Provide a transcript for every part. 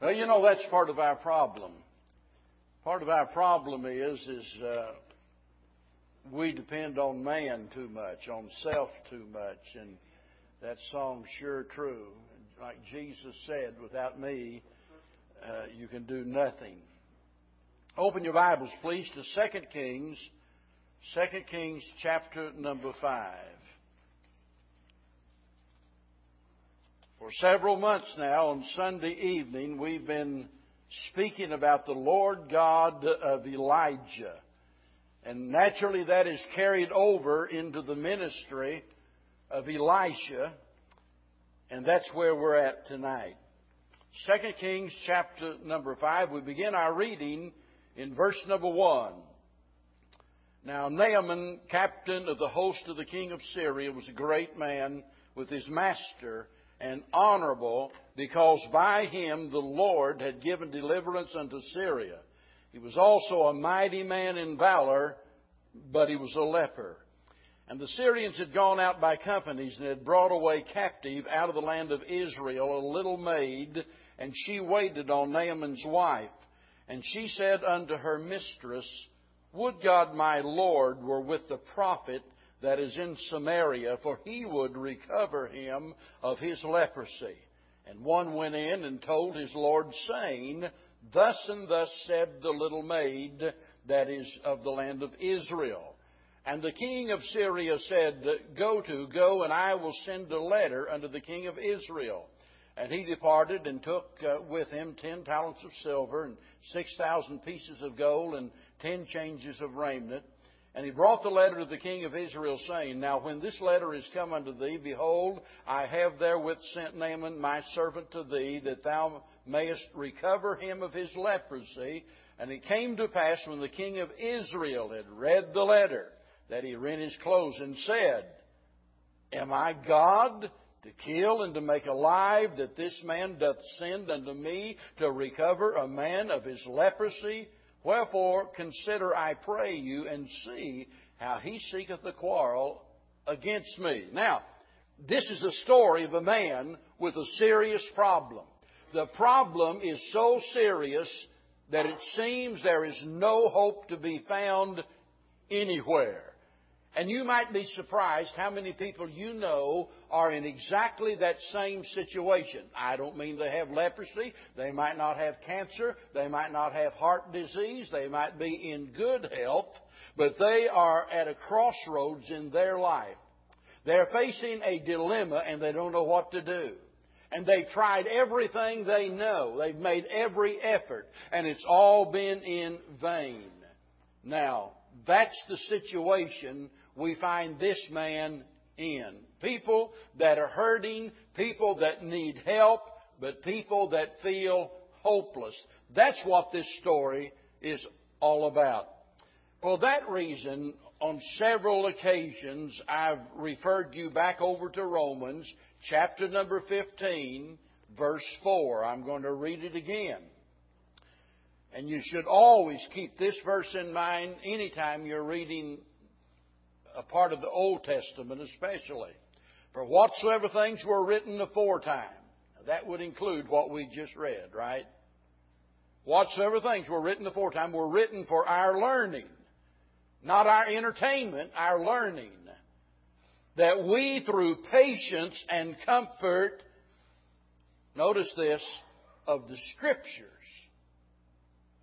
Well, you know that's part of our problem. Part of our problem is is uh, we depend on man too much, on self too much, and that song's sure true. Like Jesus said, without me, uh, you can do nothing. Open your Bibles, please, to 2 Kings, 2 Kings chapter number 5. For several months now, on Sunday evening, we've been speaking about the Lord God of Elijah. And naturally, that is carried over into the ministry of Elisha. And that's where we're at tonight. 2 Kings chapter number 5, we begin our reading in verse number 1. Now, Naaman, captain of the host of the king of Syria, was a great man with his master and honorable because by him the Lord had given deliverance unto Syria. He was also a mighty man in valor, but he was a leper. And the Syrians had gone out by companies and had brought away captive out of the land of Israel a little maid, and she waited on Naaman's wife. And she said unto her mistress, Would God my Lord were with the prophet that is in Samaria, for he would recover him of his leprosy. And one went in and told his Lord, saying, Thus and thus said the little maid that is of the land of Israel. And the king of Syria said, Go to, go, and I will send a letter unto the king of Israel. And he departed and took uh, with him ten talents of silver and six thousand pieces of gold and ten changes of raiment. And he brought the letter to the king of Israel, saying, Now when this letter is come unto thee, behold, I have therewith sent Naaman my servant to thee, that thou mayest recover him of his leprosy. And it came to pass when the king of Israel had read the letter, that he rent his clothes and said, Am I God to kill and to make alive that this man doth send unto me to recover a man of his leprosy? Wherefore, consider, I pray you, and see how he seeketh a quarrel against me. Now, this is the story of a man with a serious problem. The problem is so serious that it seems there is no hope to be found anywhere. And you might be surprised how many people you know are in exactly that same situation. I don't mean they have leprosy. They might not have cancer. They might not have heart disease. They might be in good health, but they are at a crossroads in their life. They're facing a dilemma and they don't know what to do. And they've tried everything they know. They've made every effort and it's all been in vain. Now, that's the situation we find this man in. People that are hurting, people that need help, but people that feel hopeless. That's what this story is all about. For that reason, on several occasions, I've referred you back over to Romans chapter number 15, verse 4. I'm going to read it again. And you should always keep this verse in mind anytime you're reading a part of the Old Testament especially. For whatsoever things were written aforetime, that would include what we just read, right? Whatsoever things were written aforetime were written for our learning, not our entertainment, our learning. That we, through patience and comfort, notice this, of the Scriptures,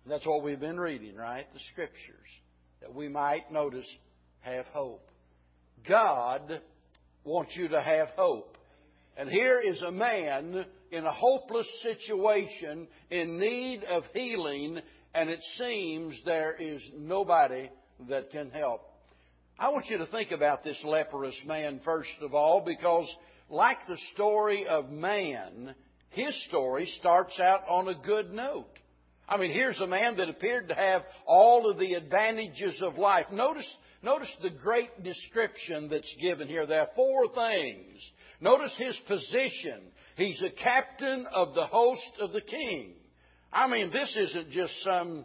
that's what we've been reading, right? The Scriptures. That we might, notice, have hope. God wants you to have hope. And here is a man in a hopeless situation in need of healing, and it seems there is nobody that can help. I want you to think about this leprous man first of all, because like the story of man, his story starts out on a good note. I mean, here's a man that appeared to have all of the advantages of life. Notice Notice the great description that's given here. There are four things. Notice his position. He's a captain of the host of the king. I mean, this isn't just some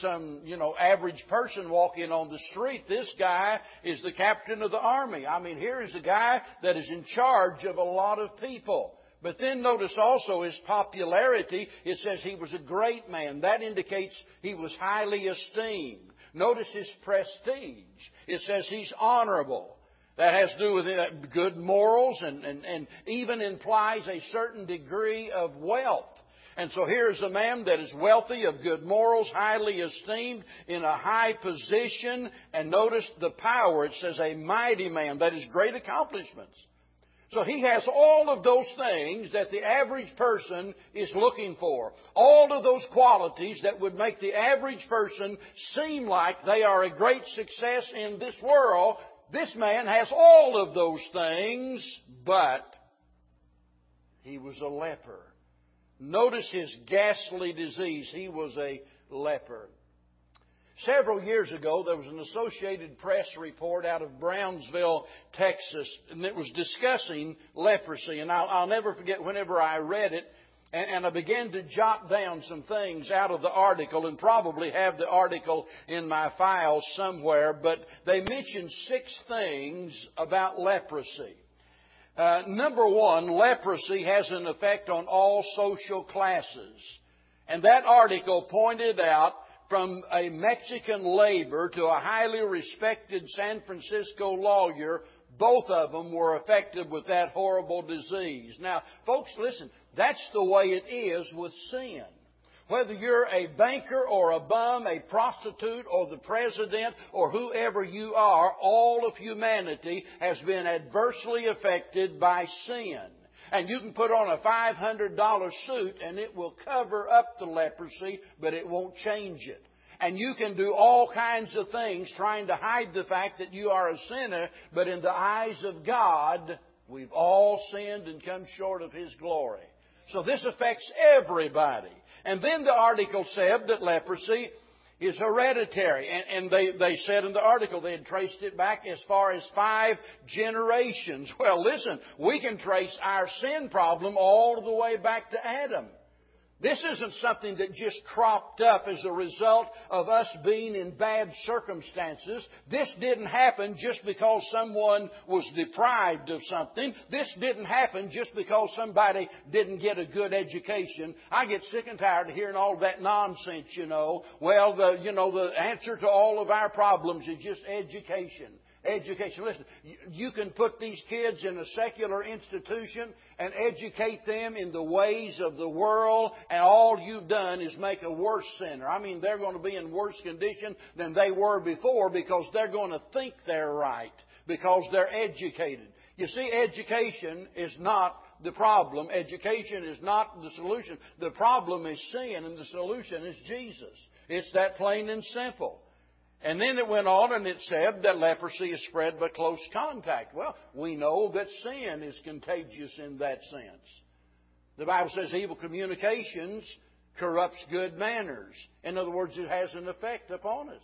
some, you know, average person walking on the street. This guy is the captain of the army. I mean, here is a guy that is in charge of a lot of people. But then notice also his popularity. It says he was a great man. That indicates he was highly esteemed. Notice his prestige. It says he's honorable. That has to do with uh, good morals and, and, and even implies a certain degree of wealth. And so here's a man that is wealthy, of good morals, highly esteemed, in a high position, and notice the power. It says a mighty man. That is great accomplishments. So he has all of those things that the average person is looking for. All of those qualities that would make the average person seem like they are a great success in this world. This man has all of those things, but he was a leper. Notice his ghastly disease. He was a leper. Several years ago, there was an Associated Press report out of Brownsville, Texas, and it was discussing leprosy. And I'll, I'll never forget whenever I read it, and, I began to jot down some things out of the article, and probably have the article in my files somewhere. But they mentioned six things about leprosy. Uh, number one, leprosy has an effect on all social classes. And that article pointed out from a Mexican laborer to a highly respected San Francisco lawyer, both of them were affected with that horrible disease. Now, folks, listen, that's the way it is with sin. Whether you're a banker or a bum, a prostitute or the president or whoever you are, all of humanity has been adversely affected by sin. And you can put on a $500 suit and it will cover up the leprosy, but it won't change it. And you can do all kinds of things trying to hide the fact that you are a sinner, but in the eyes of God, we've all sinned and come short of His glory. So this affects everybody. And then the article said that leprosy is hereditary. And, and, they, they said in the article they had traced it back as far as five generations. Well, listen, we can trace our sin problem all the way back to Adam. This isn't something that just cropped up as a result of us being in bad circumstances. This didn't happen just because someone was deprived of something. This didn't happen just because somebody didn't get a good education. I get sick and tired of hearing all that nonsense, you know. Well, the, you know, the answer to all of our problems is just education education. Listen, you can put these kids in a secular institution and educate them in the ways of the world, and all you've done is make a worse sinner. I mean, they're going to be in worse condition than they were before because they're going to think they're right because they're educated. You see, education is not the problem. Education is not the solution. The problem is sin, and the solution is Jesus. It's that plain and simple. And then it went on and it said that leprosy is spread by close contact. Well, we know that sin is contagious in that sense. The Bible says evil communications corrupts good manners. In other words, it has an effect upon us.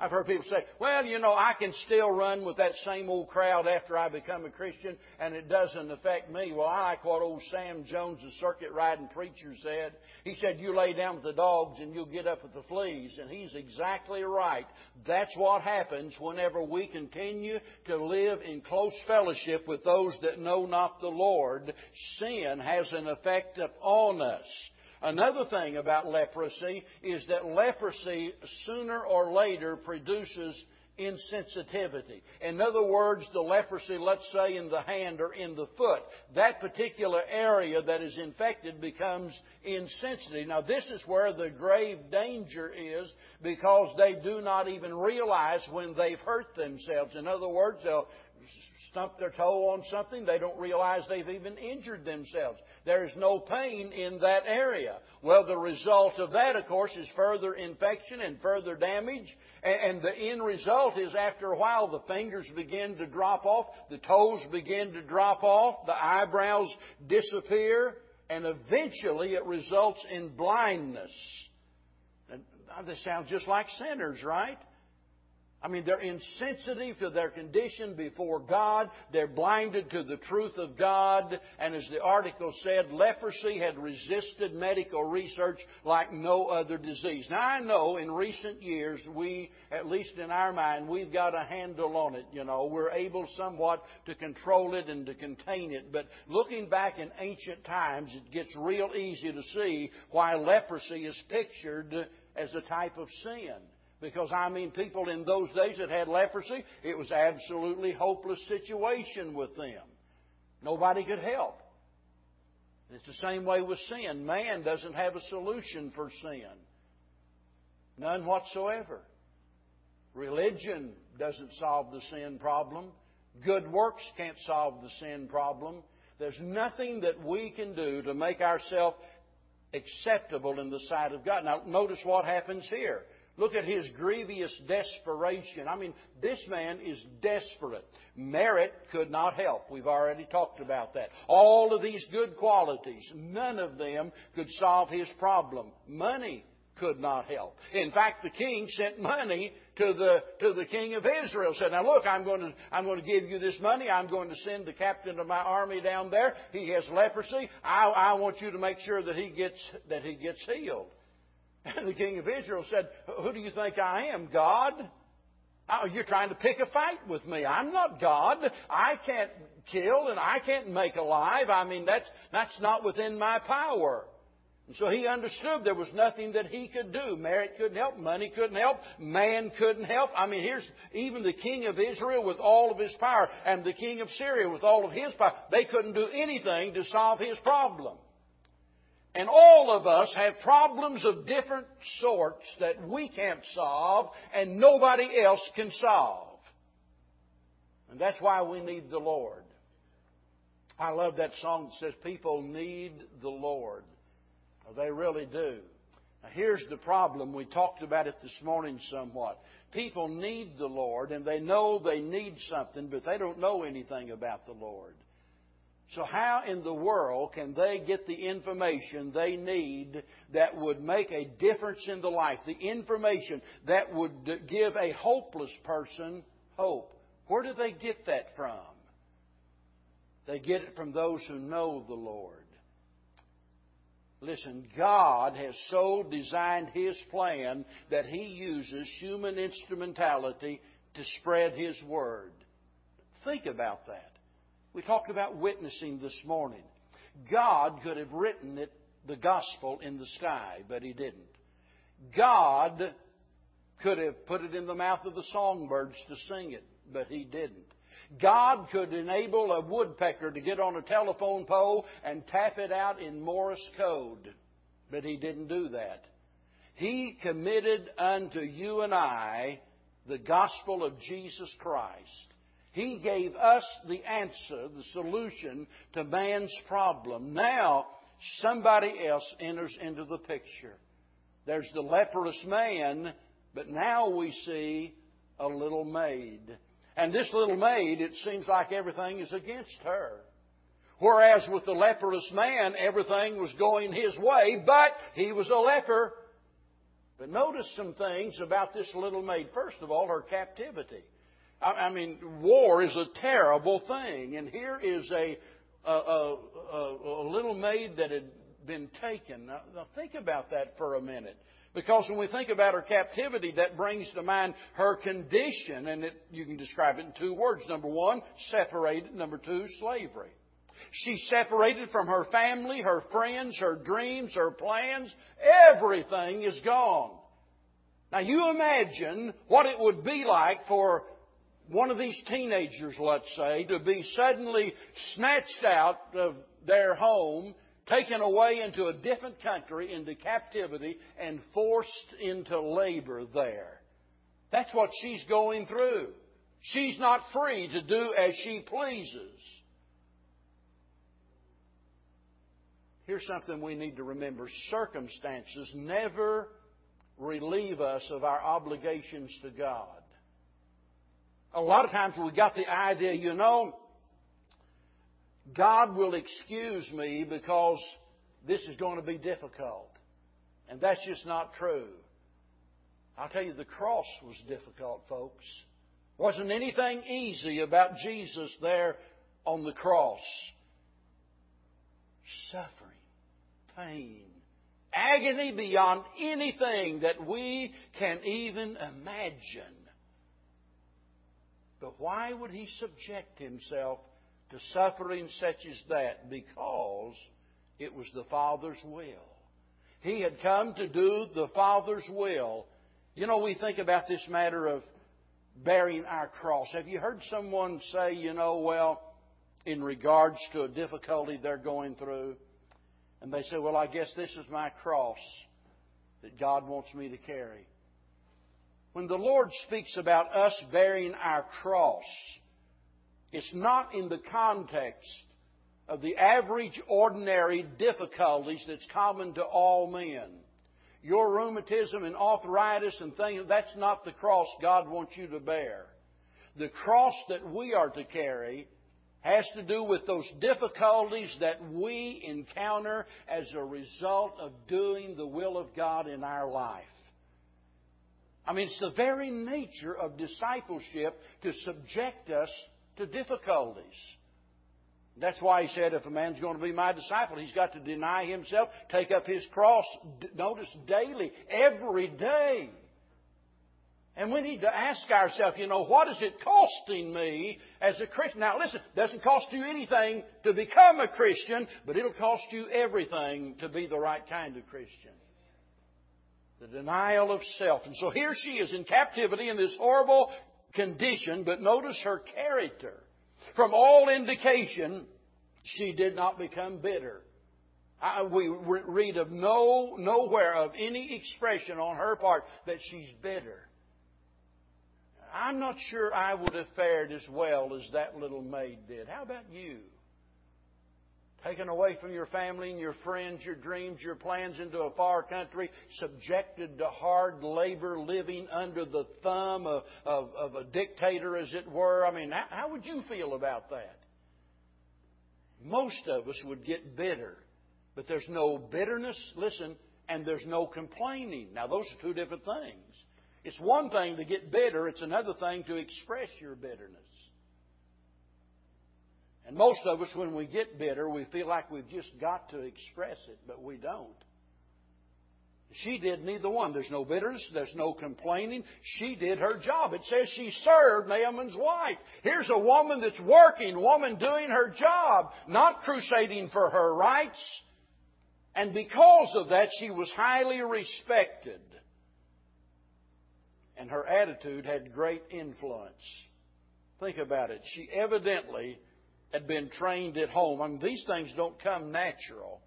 I've heard people say, well, you know, I can still run with that same old crowd after I become a Christian and it doesn't affect me. Well, I like what old Sam Jones, the circuit riding preacher, said. He said, you lay down with the dogs and you'll get up with the fleas. And he's exactly right. That's what happens whenever we continue to live in close fellowship with those that know not the Lord. Sin has an effect upon us. Another thing about leprosy is that leprosy sooner or later produces insensitivity. In other words, the leprosy, let's say in the hand or in the foot, that particular area that is infected becomes insensitive. Now, this is where the grave danger is because they do not even realize when they've hurt themselves. In other words, they'll stump their toe on something, they don't realize they've even injured themselves. There is no pain in that area. Well, the result of that, of course, is further infection and further damage. And the end result is after a while, the fingers begin to drop off, the toes begin to drop off, the eyebrows disappear, and eventually it results in blindness. And this sounds just like sinners, right? I mean, they're insensitive to their condition before God. They're blinded to the truth of God. And as the article said, leprosy had resisted medical research like no other disease. Now, I know in recent years, we, at least in our mind, we've got a handle on it. You know, we're able somewhat to control it and to contain it. But looking back in ancient times, it gets real easy to see why leprosy is pictured as a type of sin. Because, I mean, people in those days that had leprosy, it was absolutely hopeless situation with them. Nobody could help. It's the same way with sin. Man doesn't have a solution for sin. None whatsoever. Religion doesn't solve the sin problem. Good works can't solve the sin problem. There's nothing that we can do to make ourselves acceptable in the sight of God. Now, notice what happens here. Look at his grievous desperation. I mean, this man is desperate. Merit could not help. We've already talked about that. All of these good qualities, none of them could solve his problem. Money could not help. In fact, the king sent money to the to the king of Israel. Said, "Now look, I'm going to I'm going to give you this money. I'm going to send the captain of my army down there. He has leprosy. I, I want you to make sure that he gets that he gets healed." And the king of Israel said, Who do you think I am? God? Oh, you're trying to pick a fight with me. I'm not God. I can't kill and I can't make alive. I mean, that's, that's not within my power. And so he understood there was nothing that he could do. Merit couldn't help. Money couldn't help. Man couldn't help. I mean, here's even the king of Israel with all of his power and the king of Syria with all of his power. They couldn't do anything to solve his problem. And all of us have problems of different sorts that we can't solve and nobody else can solve. And that's why we need the Lord. I love that song that says, People need the Lord. They really do. Now, here's the problem. We talked about it this morning somewhat. People need the Lord, and they know they need something, but they don't know anything about the Lord. So, how in the world can they get the information they need that would make a difference in the life? The information that would give a hopeless person hope. Where do they get that from? They get it from those who know the Lord. Listen, God has so designed His plan that He uses human instrumentality to spread His Word. Think about that. We talked about witnessing this morning. God could have written it, the gospel in the sky, but He didn't. God could have put it in the mouth of the songbirds to sing it, but He didn't. God could enable a woodpecker to get on a telephone pole and tap it out in Morse code, but He didn't do that. He committed unto you and I the gospel of Jesus Christ. He gave us the answer, the solution to man's problem. Now, somebody else enters into the picture. There's the leprous man, but now we see a little maid. And this little maid, it seems like everything is against her. Whereas with the leprous man, everything was going his way, but he was a leper. But notice some things about this little maid. First of all, her captivity. I, mean, war is a terrible thing. And here is a, a, a, a little maid that had been taken. Now, now, think about that for a minute. Because when we think about her captivity, that brings to mind her condition, and it, you can describe it in two words. Number one, separated. Number two, slavery. She's separated from her family, her friends, her dreams, her plans. Everything is gone. Now you imagine what it would be like for one of these teenagers, let's say, to be suddenly snatched out of their home, taken away into a different country, into captivity, and forced into labor there. That's what she's going through. She's not free to do as she pleases. Here's something we need to remember circumstances never relieve us of our obligations to God a lot of times we got the idea, you know, God will excuse me because this is going to be difficult. And that's just not true. I'll tell you, the cross was difficult, folks. Wasn't anything easy about Jesus there on the cross. Suffering, pain, agony beyond anything that we can even imagine. But why would he subject himself to suffering such as that? Because it was the Father's will. He had come to do the Father's will. You know, we think about this matter of bearing our cross. Have you heard someone say, you know, well, in regards to a difficulty they're going through, and they say, well, I guess this is my cross that God wants me to carry. When the Lord speaks about us bearing our cross, it's not in the context of the average, ordinary difficulties that's common to all men. Your rheumatism and arthritis and things, that's not the cross God wants you to bear. The cross that we are to carry has to do with those difficulties that we encounter as a result of doing the will of God in our life. I mean, it's the very nature of discipleship to subject us to difficulties. That's why he said if a man's going to be my disciple, he's got to deny himself, take up his cross, notice daily, every day. And we need to ask ourselves, you know, what is it costing me as a Christian? Now listen, it doesn't cost you anything to become a Christian, but it'll cost you everything to be the right kind of Christian. The denial of self. And so here she is in captivity in this horrible condition, but notice her character. From all indication, she did not become bitter. I, we read of no nowhere of any expression on her part that she's bitter. I'm not sure I would have fared as well as that little maid did. How about you? Taken away from your family and your friends, your dreams, your plans into a far country, subjected to hard labor, living under the thumb of, of, of a dictator, as it were. I mean, how, how would you feel about that? Most of us would get bitter. But there's no bitterness, listen, and there's no complaining. Now, those are two different things. It's one thing to get bitter, it's another thing to express your bitterness. And most of us, when we get bitter, we feel like we've just got to express it, but we don't. She did neither one. There's no bitterness. There's no complaining. She did her job. It says she served Naaman's wife. Here's a woman that's working, woman doing her job, not crusading for her rights. And because of that, she was highly respected. And her attitude had great influence. Think about it. She evidently had been trained at home. I mean, these things don't come natural.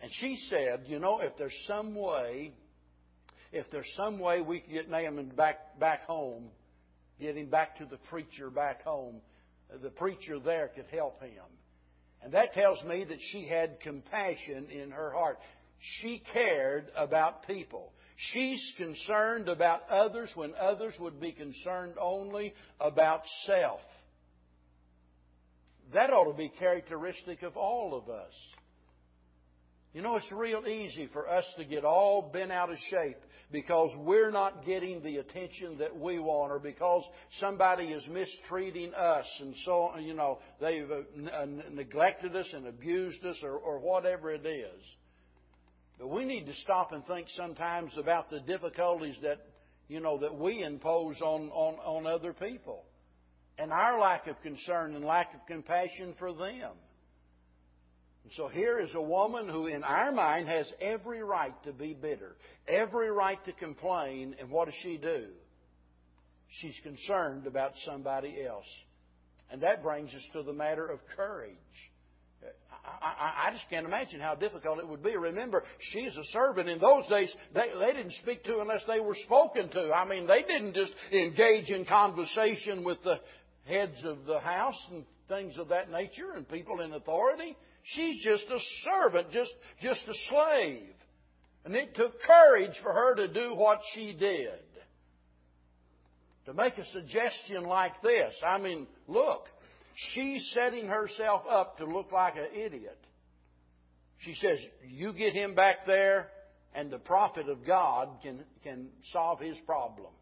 And she said, you know, if there's some way, if there's some way we can get Naaman back, back home, get him back to the preacher back home, the preacher there could help him. And that tells me that she had compassion in her heart. She cared about people. She's concerned about others when others would be concerned only about self. That ought to be characteristic of all of us. You know, it's real easy for us to get all bent out of shape because we're not getting the attention that we want or because somebody is mistreating us and so, you know, they've uh, neglected us and abused us or, or whatever it is. But we need to stop and think sometimes about the difficulties that, you know, that we impose on, on, on other people and our lack of concern and lack of compassion for them. And so here is a woman who, in our mind, has every right to be bitter, every right to complain, and what does she do? She's concerned about somebody else. And that brings us to the matter of courage. I, I, just can't imagine how difficult it would be. Remember, she's a servant. In those days, they, they didn't speak to unless they were spoken to. I mean, they didn't just engage in conversation with the, heads of the house and things of that nature and people in authority. She's just a servant, just, just a slave. And it took courage for her to do what she did. To make a suggestion like this, I mean, look, she's setting herself up to look like an idiot. She says, You get him back there, and the prophet of God can, can solve his problem.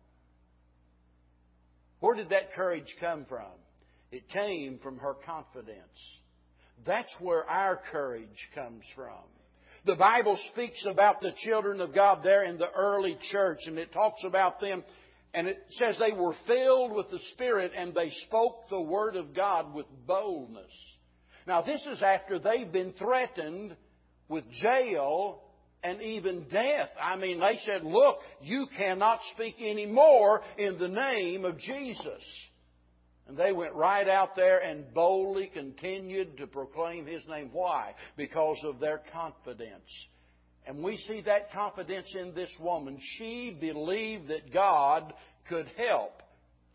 Where did that courage come from? It came from her confidence. That's where our courage comes from. The Bible speaks about the children of God there in the early church, and it talks about them, and it says they were filled with the Spirit and they spoke the Word of God with boldness. Now, this is after they've been threatened with jail and even death. I mean, they said, look, you cannot speak anymore in the name of Jesus. And they went right out there and boldly continued to proclaim His name. Why? Because of their confidence. And we see that confidence in this woman. She believed that God could help.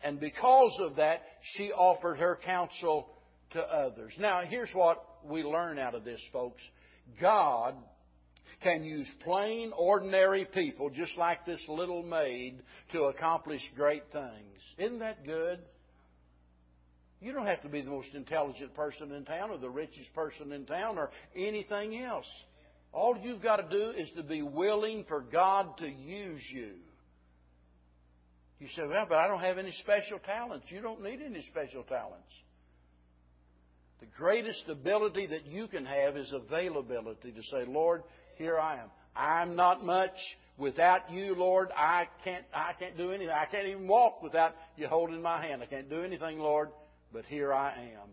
And because of that, she offered her counsel to others. Now, here's what we learn out of this, folks. God can use plain, ordinary people, just like this little maid, to accomplish great things. Isn't that good? You don't have to be the most intelligent person in town or the richest person in town or anything else. All you've got to do is to be willing for God to use you. You say, well, but I don't have any special talents. You don't need any special talents. The greatest ability that you can have is availability to say, Lord, here I am. I'm not much. Without you, Lord, I can't, I can't do anything. I can't even walk without you holding my hand. I can't do anything, Lord, but here I am.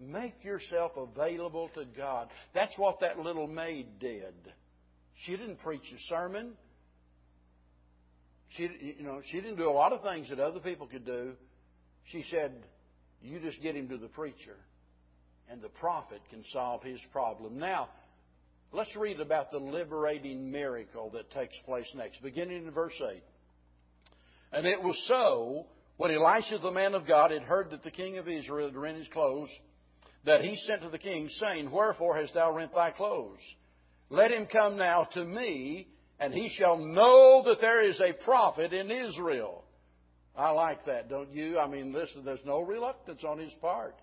Make yourself available to God. That's what that little maid did. She didn't preach a sermon. She, you know, she didn't do a lot of things that other people could do. She said, "You just get him to the preacher, and the prophet can solve his problem." Now, Let's read about the liberating miracle that takes place next, beginning in verse 8. And it was so, when Elisha the man of God had heard that the king of Israel had rent his clothes, that he sent to the king, saying, Wherefore hast thou rent thy clothes? Let him come now to me, and he shall know that there is a prophet in Israel. I like that, don't you? I mean, listen, there's no reluctance on his part.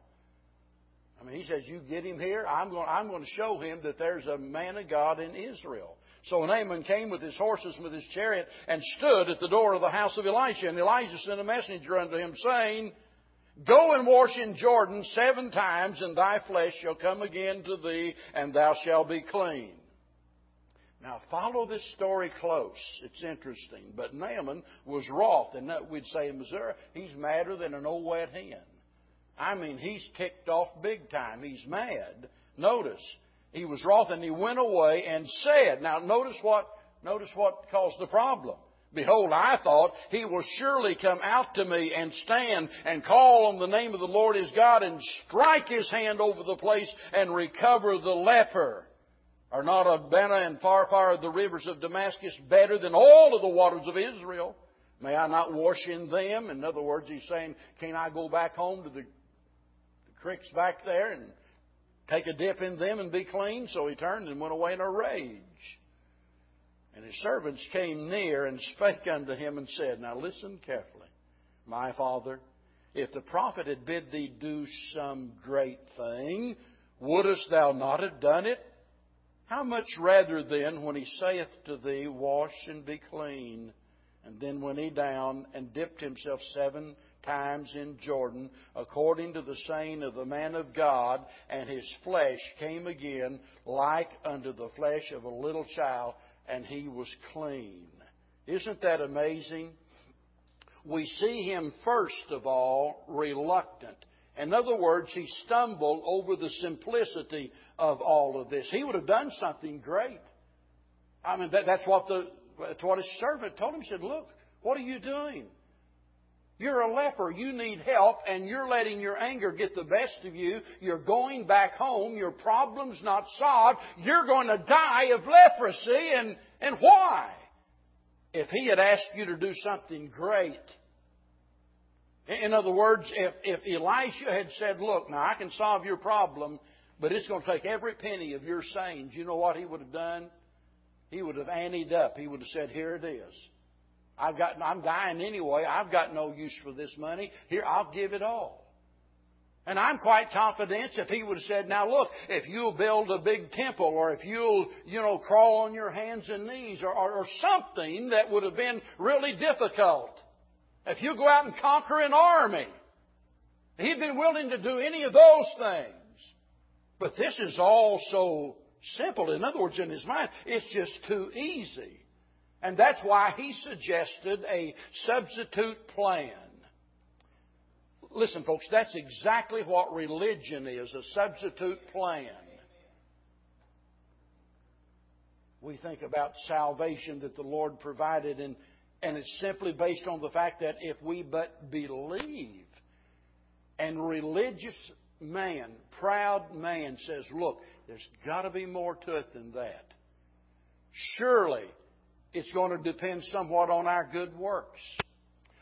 I mean, he says, You get him here, I'm going, I'm going to show him that there's a man of God in Israel. So Naaman came with his horses and with his chariot and stood at the door of the house of Elisha. And Elijah sent a messenger unto him, saying, Go and wash in Jordan seven times, and thy flesh shall come again to thee, and thou shalt be clean. Now, follow this story close. It's interesting. But Naaman was wroth, and we'd say in Missouri, he's madder than an old wet hen. I mean, he's ticked off big time. He's mad. Notice, he was wroth and he went away and said, now notice what, notice what caused the problem. Behold, I thought he will surely come out to me and stand and call on the name of the Lord his God and strike his hand over the place and recover the leper. Are not Abana and Pharpar the rivers of Damascus better than all of the waters of Israel? May I not wash in them? In other words, he's saying, can I go back home to the creeks back there and take a dip in them and be clean. So he turned and went away in a rage. And his servants came near and spake unto him and said, Now listen carefully, my father. If the prophet had bid thee do some great thing, wouldst thou not have done it? How much rather then, when he saith to thee, Wash and be clean, and then went he down and dipped himself seven times in Jordan, according to the saying of the man of God, and his flesh came again like unto the flesh of a little child, and he was clean. Isn't that amazing? We see him first of all reluctant. In other words, he stumbled over the simplicity of all of this. He would have done something great. I mean, that, that's what the that's what his servant told him. He said, "Look, what are you doing? You're a leper. You need help, and you're letting your anger get the best of you. You're going back home. Your problem's not solved. You're going to die of leprosy. And, and why? If he had asked you to do something great, in other words, if, if Elisha had said, Look, now I can solve your problem, but it's going to take every penny of your sayings, you know what he would have done? He would have anteed up. He would have said, Here it is. I've got, I'm dying anyway. I've got no use for this money. Here, I'll give it all. And I'm quite confident if he would have said, now look, if you'll build a big temple or if you'll, you know, crawl on your hands and knees or, or, or something that would have been really difficult. If you go out and conquer an army, he'd been willing to do any of those things. But this is all so simple. In other words, in his mind, it's just too easy. And that's why he suggested a substitute plan. Listen, folks, that's exactly what religion is a substitute plan. We think about salvation that the Lord provided, and, and it's simply based on the fact that if we but believe, and religious man, proud man says, Look, there's got to be more to it than that. Surely, it's going to depend somewhat on our good works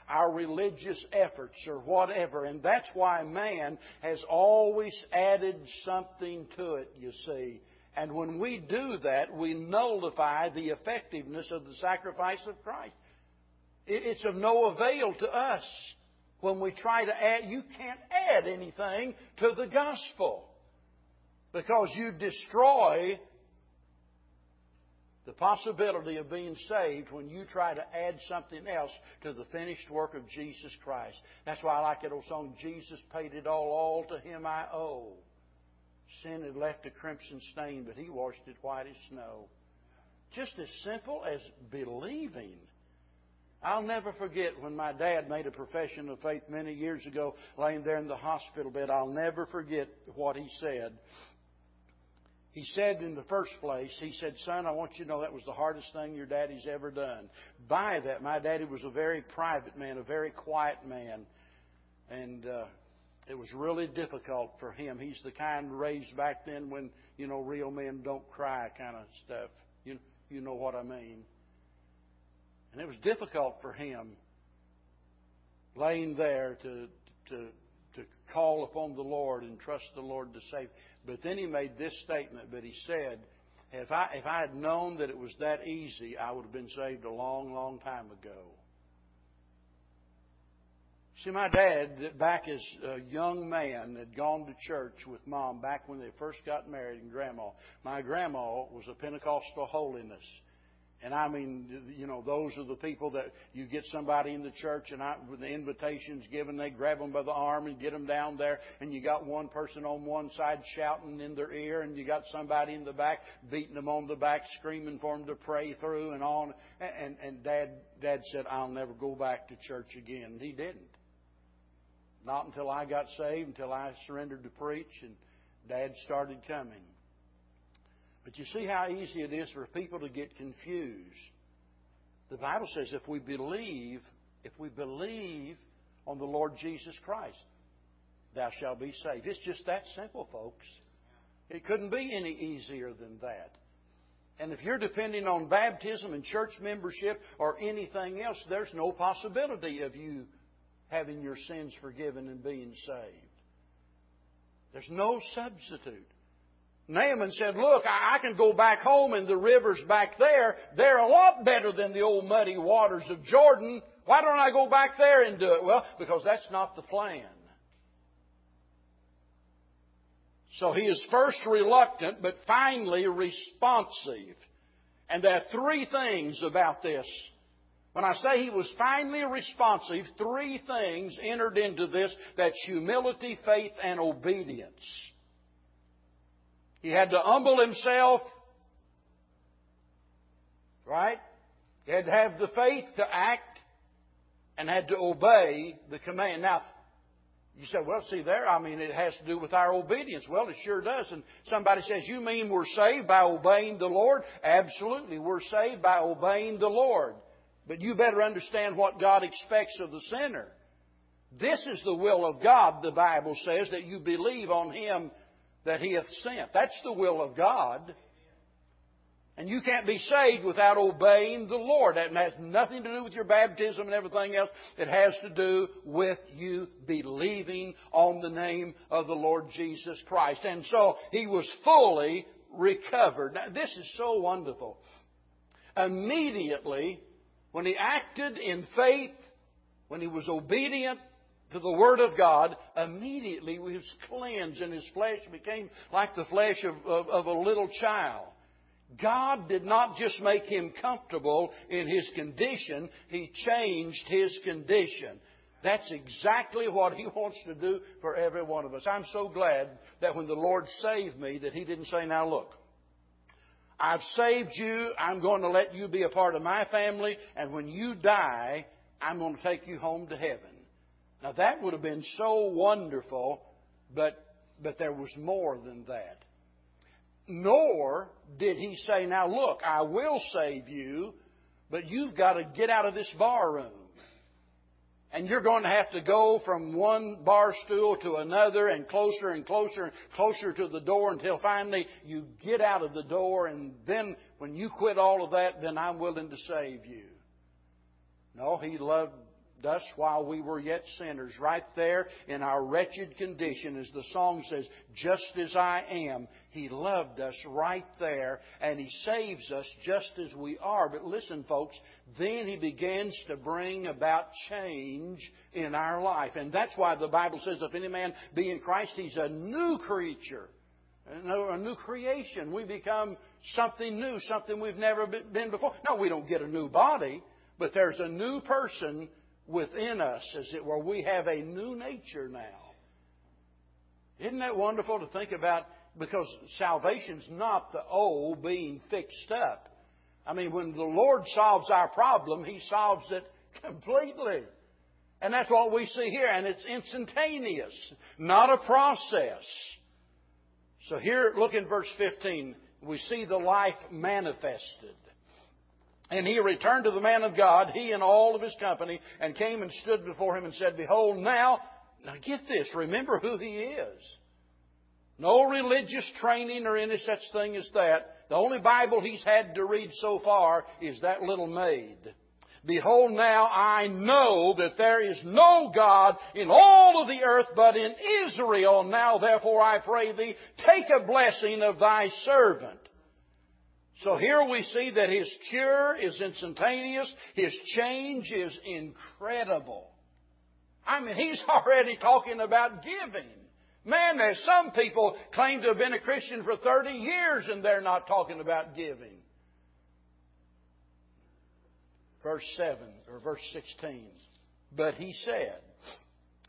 our religious efforts or whatever. And that's why man has always added something to it, you see. And when we do that, we nullify the effectiveness of the sacrifice of Christ. It's of no avail to us when we try to add. You can't add anything to the gospel because you destroy the possibility of being saved when you try to add something else to the finished work of Jesus Christ. That's why I like that old song, Jesus paid it all, all to Him I owe. Sin had left a crimson stain, but He washed it white as snow. Just as simple as believing. I'll never forget when my dad made a profession of faith many years ago, laying there in the hospital bed. I'll never forget what he said. He said in the first place, he said, Son, I want you to know that was the hardest thing your daddy's ever done. By that, my daddy was a very private man, a very quiet man. And uh, it was really difficult for him. He's the kind raised back then when, you know, real men don't cry kind of stuff. You, you know what I mean. And it was difficult for him laying there to, to, to call upon the Lord and trust the Lord to save. But then he made this statement, but he said, if I, if I had known that it was that easy, I would have been saved a long, long time ago. See, my dad, back as a young man, had gone to church with mom back when they first got married and grandma. My grandma was a Pentecostal holiness. And I mean, you know, those are the people that you get somebody in the church and I, when the invitation's given, they grab them by the arm and get them down there. And you got one person on one side shouting in their ear and you got somebody in the back beating them on the back, screaming for them to pray through and on. And, and dad, dad said, I'll never go back to church again. And he didn't. Not until I got saved, until I surrendered to preach and dad started coming. But you see how easy it is for people to get confused. The Bible says if we believe, if we believe on the Lord Jesus Christ, thou shalt be saved. It's just that simple, folks. It couldn't be any easier than that. And if you're depending on baptism and church membership or anything else, there's no possibility of you having your sins forgiven and being saved. There's no substitute. Naaman said, Look, I can go back home and the rivers back there, they're a lot better than the old muddy waters of Jordan. Why don't I go back there and do it? Well, because that's not the plan. So he is first reluctant, but finally responsive. And there are three things about this. When I say he was finally responsive, three things entered into this that's humility, faith, and obedience. He had to humble himself, right? He had to have the faith to act and had to obey the command. Now, you said, well, see there, I mean, it has to do with our obedience. Well, it sure does. And somebody says, you mean we're saved by obeying the Lord? Absolutely. We're saved by obeying the Lord. But you better understand what God expects of the sinner. This is the will of God, the Bible says, that you believe on Him that He hath sent. That's the will of God. And you can't be saved without obeying the Lord. That has nothing to do with your baptism and everything else. It has to do with you believing on the name of the Lord Jesus Christ. And so he was fully recovered. Now, this is so wonderful. Immediately, when he acted in faith, when he was obedient, to the Word of God, immediately he was cleansed and his flesh became like the flesh of, of, of a little child. God did not just make him comfortable in his condition, he changed his condition. That's exactly what he wants to do for every one of us. I'm so glad that when the Lord saved me that he didn't say, now look, I've saved you, I'm going to let you be a part of my family, and when you die, I'm going to take you home to heaven. Now that would have been so wonderful, but, but there was more than that. Nor did he say, now look, I will save you, but you've got to get out of this bar room. And you're going to have to go from one bar stool to another and closer and closer and closer to the door until finally you get out of the door and then when you quit all of that, then I'm willing to save you. No, He loved us while we were yet sinners, right there in our wretched condition, as the song says, just as I am. He loved us right there, and He saves us just as we are. But listen, folks, then He begins to bring about change in our life. And that's why the Bible says, if any man be in Christ, he's a new creature. A new creation. We become something new, something we've never been before. No, we don't get a new body, but there's a new person within us, as it were. We have a new nature now. Isn't that wonderful to think about? Because salvation's not the old being fixed up. I mean, when the Lord solves our problem, He solves it completely. And that's what we see here, and it's instantaneous, not a process. So here, look in verse 15, we see the life manifested. And he returned to the man of God, he and all of his company, and came and stood before him and said, Behold, now, now get this, remember who he is. No religious training or any such thing as that. The only Bible he's had to read so far is that little maid. Behold, now I know that there is no God in all of the earth but in Israel. Now therefore I pray thee, take a blessing of thy servant. So here we see that his cure is instantaneous, his change is incredible. I mean, he's already talking about giving. Man, there's some people claim to have been a Christian for 30 years and they're not talking about giving. Verse 7 or verse 16. But he said,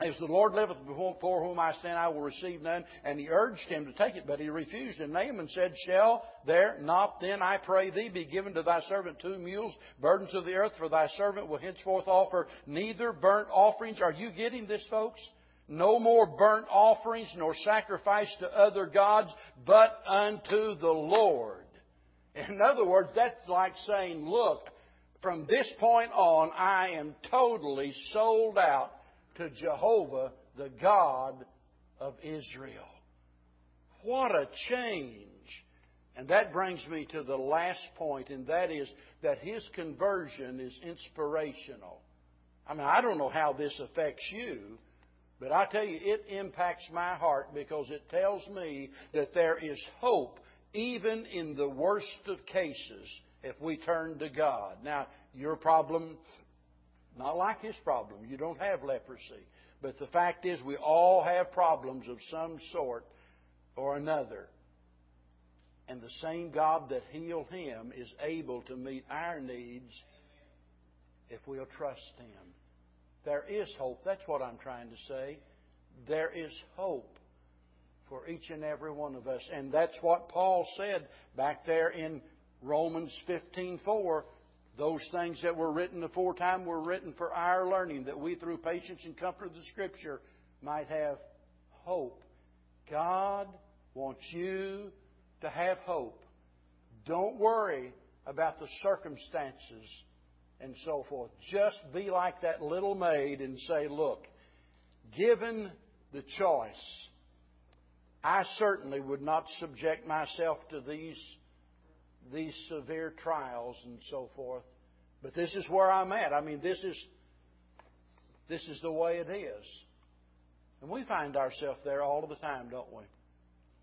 as the Lord liveth before whom I stand, I will receive none. And he urged him to take it, but he refused. And Naaman said, Shall there not then, I pray thee, be given to thy servant two mules, burdens of the earth, for thy servant will henceforth offer neither burnt offerings. Are you getting this, folks? No more burnt offerings nor sacrifice to other gods, but unto the Lord. In other words, that's like saying, Look, from this point on, I am totally sold out to Jehovah, the God of Israel. What a change! And that brings me to the last point, and that is that his conversion is inspirational. I mean, I don't know how this affects you, but I tell you, it impacts my heart because it tells me that there is hope even in the worst of cases if we turn to God. Now, your problem not like his problem. You don't have leprosy. But the fact is, we all have problems of some sort or another. And the same God that healed him is able to meet our needs if we'll trust him. There is hope. That's what I'm trying to say. There is hope for each and every one of us. And that's what Paul said back there in Romans 15:4 those things that were written aforetime were written for our learning, that we, through patience and comfort of the Scripture, might have hope. God wants you to have hope. Don't worry about the circumstances and so forth. Just be like that little maid and say, Look, given the choice, I certainly would not subject myself to these these severe trials and so forth. But this is where I'm at. I mean, this is this is the way it is. And we find ourselves there all of the time, don't we?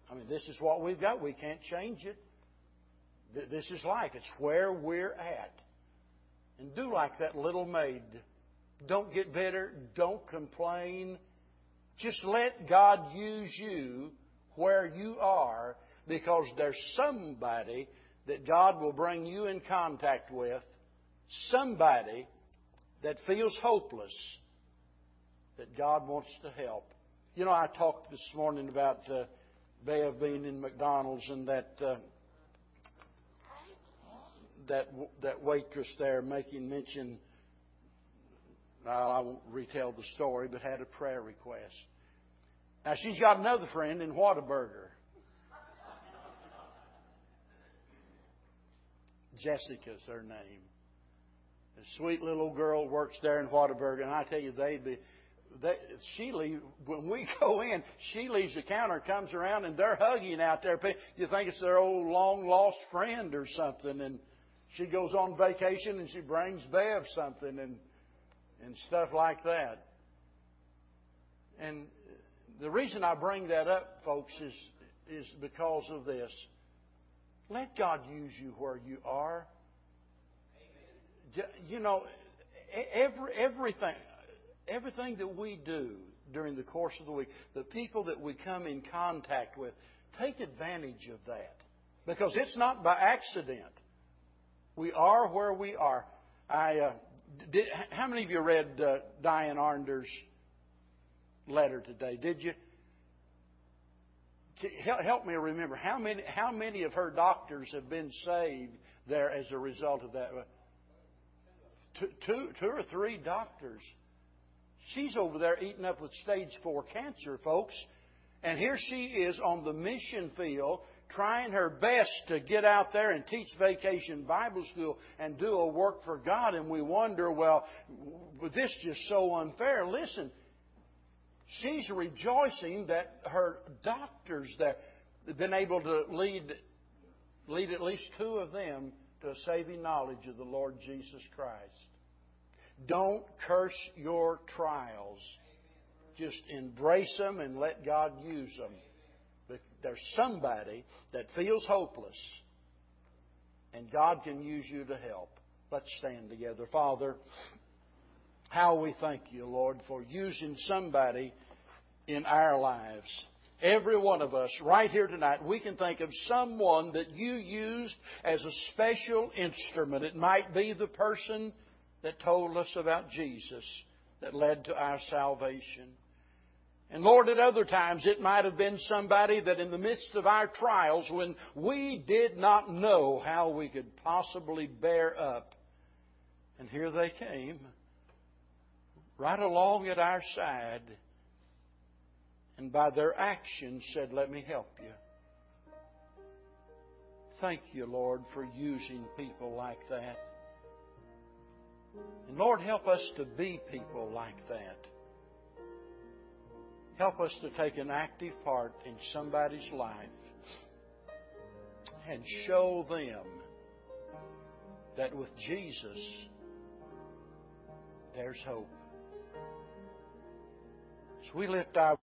I mean, this is what we've got. We can't change it. This is life. It's where we're at. And do like that little maid Don't get bitter. Don't complain. Just let God use you where you are because there's somebody that God will bring you in contact with, somebody that feels hopeless that God wants to help. You know, I talked this morning about uh, Bev being in McDonald's and that uh, that that waitress there making mention. Well, I won't retell the story, but had a prayer request. Now she's got another friend in Whataburger. Jessica's her name. A sweet little girl works there in Whataburger, and I tell you, they be. They, she leave, when we go in, she leaves the counter, comes around, and they're hugging out there. You think it's their old long lost friend or something, and she goes on vacation and she brings Bev something and and stuff like that. And the reason I bring that up, folks, is is because of this. Let God use you where you are. You know, every, everything, everything that we do during the course of the week, the people that we come in contact with, take advantage of that. Because it's not by accident. We are where we are. I, uh, did, how many of you read uh, Diane Arnder's letter today? Did you? Help me remember how many how many of her doctors have been saved there as a result of that? Two, two, or three doctors. She's over there eating up with stage four cancer, folks. And here she is on the mission field trying her best to get out there and teach vacation Bible school and do a work for God. And we wonder, well, this is just so unfair. Listen, she's rejoicing that her doctors that been able to lead lead at least two of them to a saving knowledge of the Lord Jesus Christ. Don't curse your trials. Just embrace them and let God use them. There's somebody that feels hopeless, and God can use you to help. Let's stand together. Father, how we thank you, Lord, for using somebody in our lives. Every one of us, right here tonight, we can think of someone that you used as a special instrument. It might be the person that told us about Jesus that led to our salvation. And Lord, at other times it might have been somebody that in the midst of our trials, when we did not know how we could possibly bear up, and here they came right along at our side and by their actions said, Let me help you. Thank you, Lord, for using people like that. And Lord, help us to be people like that. Help us to take an active part in somebody's life and show them that with Jesus, there's hope. We lift our